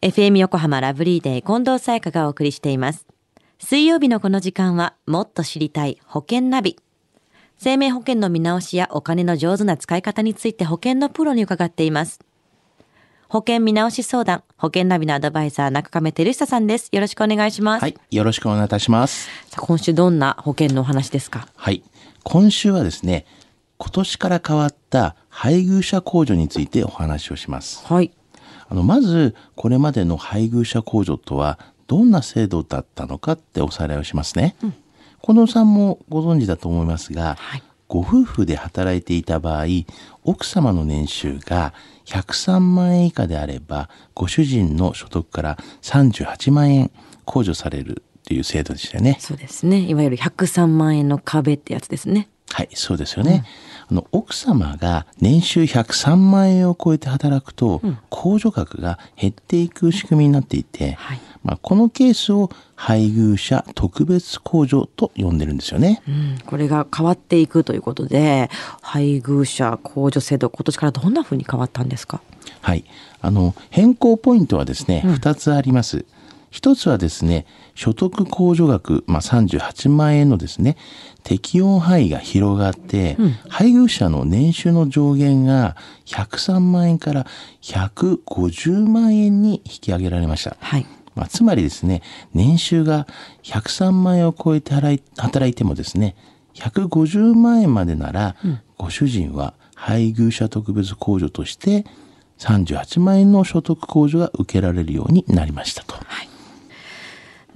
FM 横浜ラブリーデー近藤沙耶香がお送りしています。水曜日のこの時間はもっと知りたい保険ナビ。生命保険の見直しやお金の上手な使い方について保険のプロに伺っています。保険見直し相談、保険ナビのアドバイザー中亀照久さんです。よろしくお願いします。はい、よろしくお願いいたします。今週どんな保険のお話ですか？はい、今週はですね、今年から変わった配偶者控除についてお話をします。はい。あの、まず、これまでの配偶者控除とは、どんな制度だったのかっておさらいをしますね。近藤さんもご存知だと思いますが、はいご夫婦で働いていた場合、奥様の年収が103万円以下であれば、ご主人の所得から38万円控除されるという制度でしたよね。そうですね。いわゆる103万円の壁ってやつですね。はい、そうですよね。あの奥様が年収103万円を超えて働くと、控除額が減っていく仕組みになっていて、はいまあ、このケースを配偶者特別控除と呼んでるんですよね。うん、これが変わっていくということで、配偶者控除制度、今年からどんな風に変わったんですか？はい。あの、変更ポイントはですね、二つあります。一つはですね、所得控除額、まあ、38万円のですね、適用範囲が広がって、配偶者の年収の上限が103万円から150万円に引き上げられました。はい。まあ、つまりですね、年収が103万円を超えて払い働いてもですね、150万円までなら、ご主人は配偶者特別控除として38万円の所得控除が受けられるようになりましたと。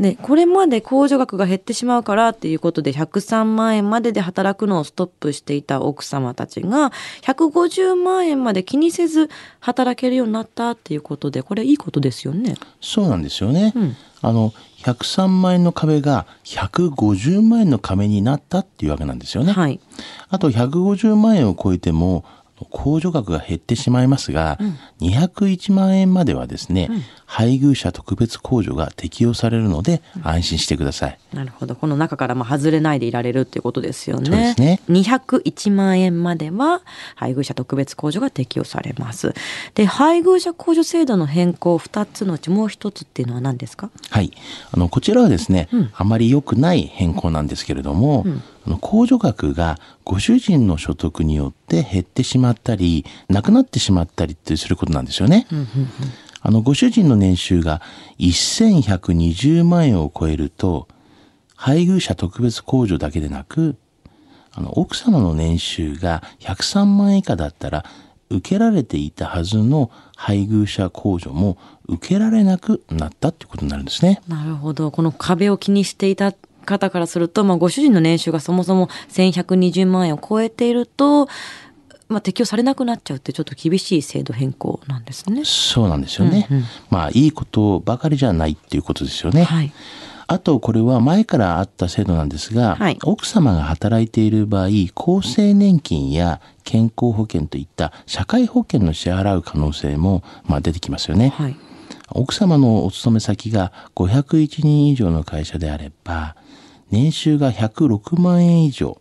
で、これまで控除額が減ってしまうからっていうことで103万円までで働くのをストップしていた奥様たちが150万円まで気にせず働けるようになったっていうことで、これいいことですよね。そうなんですよね。うんあの、103万円の壁が150万円の壁になったっていうわけなんですよね。はい。あと150万円を超えても控除額が減ってしまいますが、201万円まではですね、配偶者特別控除が適用されるので安心してください。なるほど。この中からまあ外れないでいられるっていうことですよね。そうですね201万円までは配偶者特別控除が適用されます。で、配偶者控除制度の変更2つのうちもう1つっていうのは何ですか？はい。あの、こちらはですね、あまり良くない変更なんですけれども、あの控除額がご主人の所得によって減ってしまったり、なくなってしまったりってすることなんですよね。あの、ご主人の年収が1120万円を超えると、配偶者特別控除だけでなく、あの、奥様の年収が103万円以下だったら、受けられていたはずの配偶者控除も受けられなくなったっていうことになるんですね。なるほど。この壁を気にしていた方からすると、まあ、ご主人の年収がそもそも1120万円を超えていると、まあ、適用されなくなっちゃうってちょっと厳しい制度変更なんですね。そうなんですよね。うんうんまあ、いいことばかりじゃないっていうことですよね。はい。あと、これは前からあった制度なんですが、はい奥様が働いている場合、厚生年金や健康保険といった社会保険の支払う可能性も、まあ、出てきますよね。はい。奥様のお勤め先が501人以上の会社であれば、年収が106万円以上、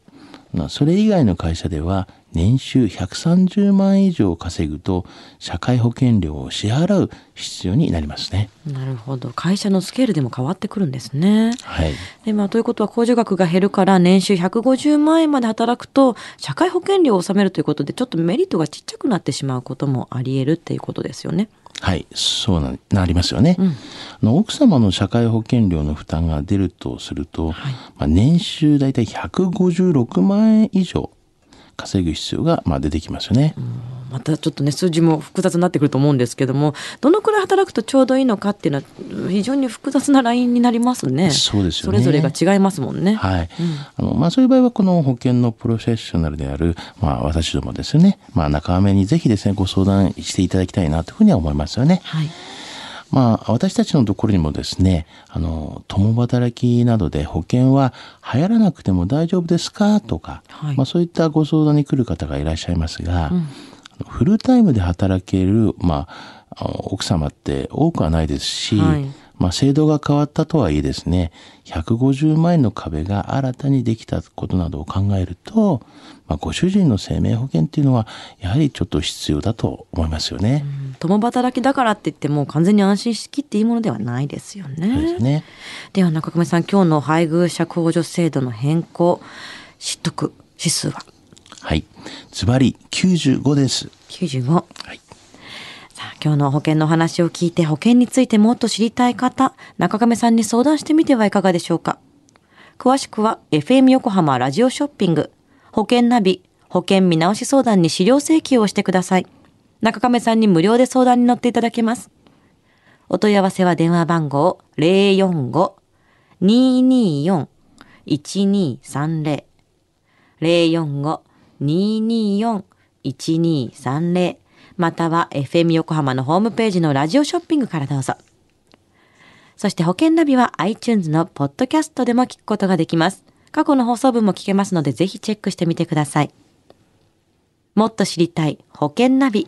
まあそれ以外の会社では年収130万円以上稼ぐと社会保険料を支払う必要になりますね。なるほど。会社のスケールでも変わってくるんですね。はい。で、まあ、ということは控除額が減るから年収150万円まで働くと社会保険料を納めるということでちょっとメリットがちっちゃくなってしまうこともあり得るっていうことですよね。はい、そうななりますよね、あの奥様の社会保険料の負担が出るとすると、はいまあ、年収だいたい156万円以上稼ぐ必要がまあ出てきますよね。またちょっとね数字も複雑になってくると思うんですけどもどのくらい働くとちょうどいいのかっていうのは非常に複雑なラインになりますね。そうですよねそれぞれが違いますもんね。はい。あの、まあ、そういう場合は、この保険のプロフェッショナルである、まあ、私どもですね、まあ、仲間にぜひですね、ご相談していただきたいなというふうには思いますよね。はい。まあ、私たちのところにもですね、あの、共働きなどで保険は流行らなくても大丈夫ですか？とか、はい。まあ、そういったご相談に来る方がいらっしゃいますが、あのフルタイムで働ける、まあ、奥様って多くはないですし、はい。ままあ、制度が変わったとはいえですね、150万円の壁が新たにできたことなどを考えると、まあ、ご主人の生命保険っていうのは、やはりちょっと必要だと思いますよね。共働きだからって言っても完全に安心しきっていいものではないですよね。ですね。では中込さん、今日の配偶者控除制度の変更、知得指数は？はい。ズバリ95です。95。はい。さあ、今日の保険の話を聞いて保険についてもっと知りたい方、中亀さんに相談してみてはいかがでしょうか？詳しくは FM 横浜ラジオショッピング、保険ナビ、保険見直し相談に資料請求をしてください。中亀さんに無料で相談に乗っていただけます。お問い合わせは電話番号045-224-1230 045-224-1230または FM 横浜のホームページのラジオショッピングからどうぞ。そして保険ナビは iTunes のポッドキャストでも聞くことができます。過去の放送分も聞けますのでぜひチェックしてみてください。もっと知りたい保険ナビ。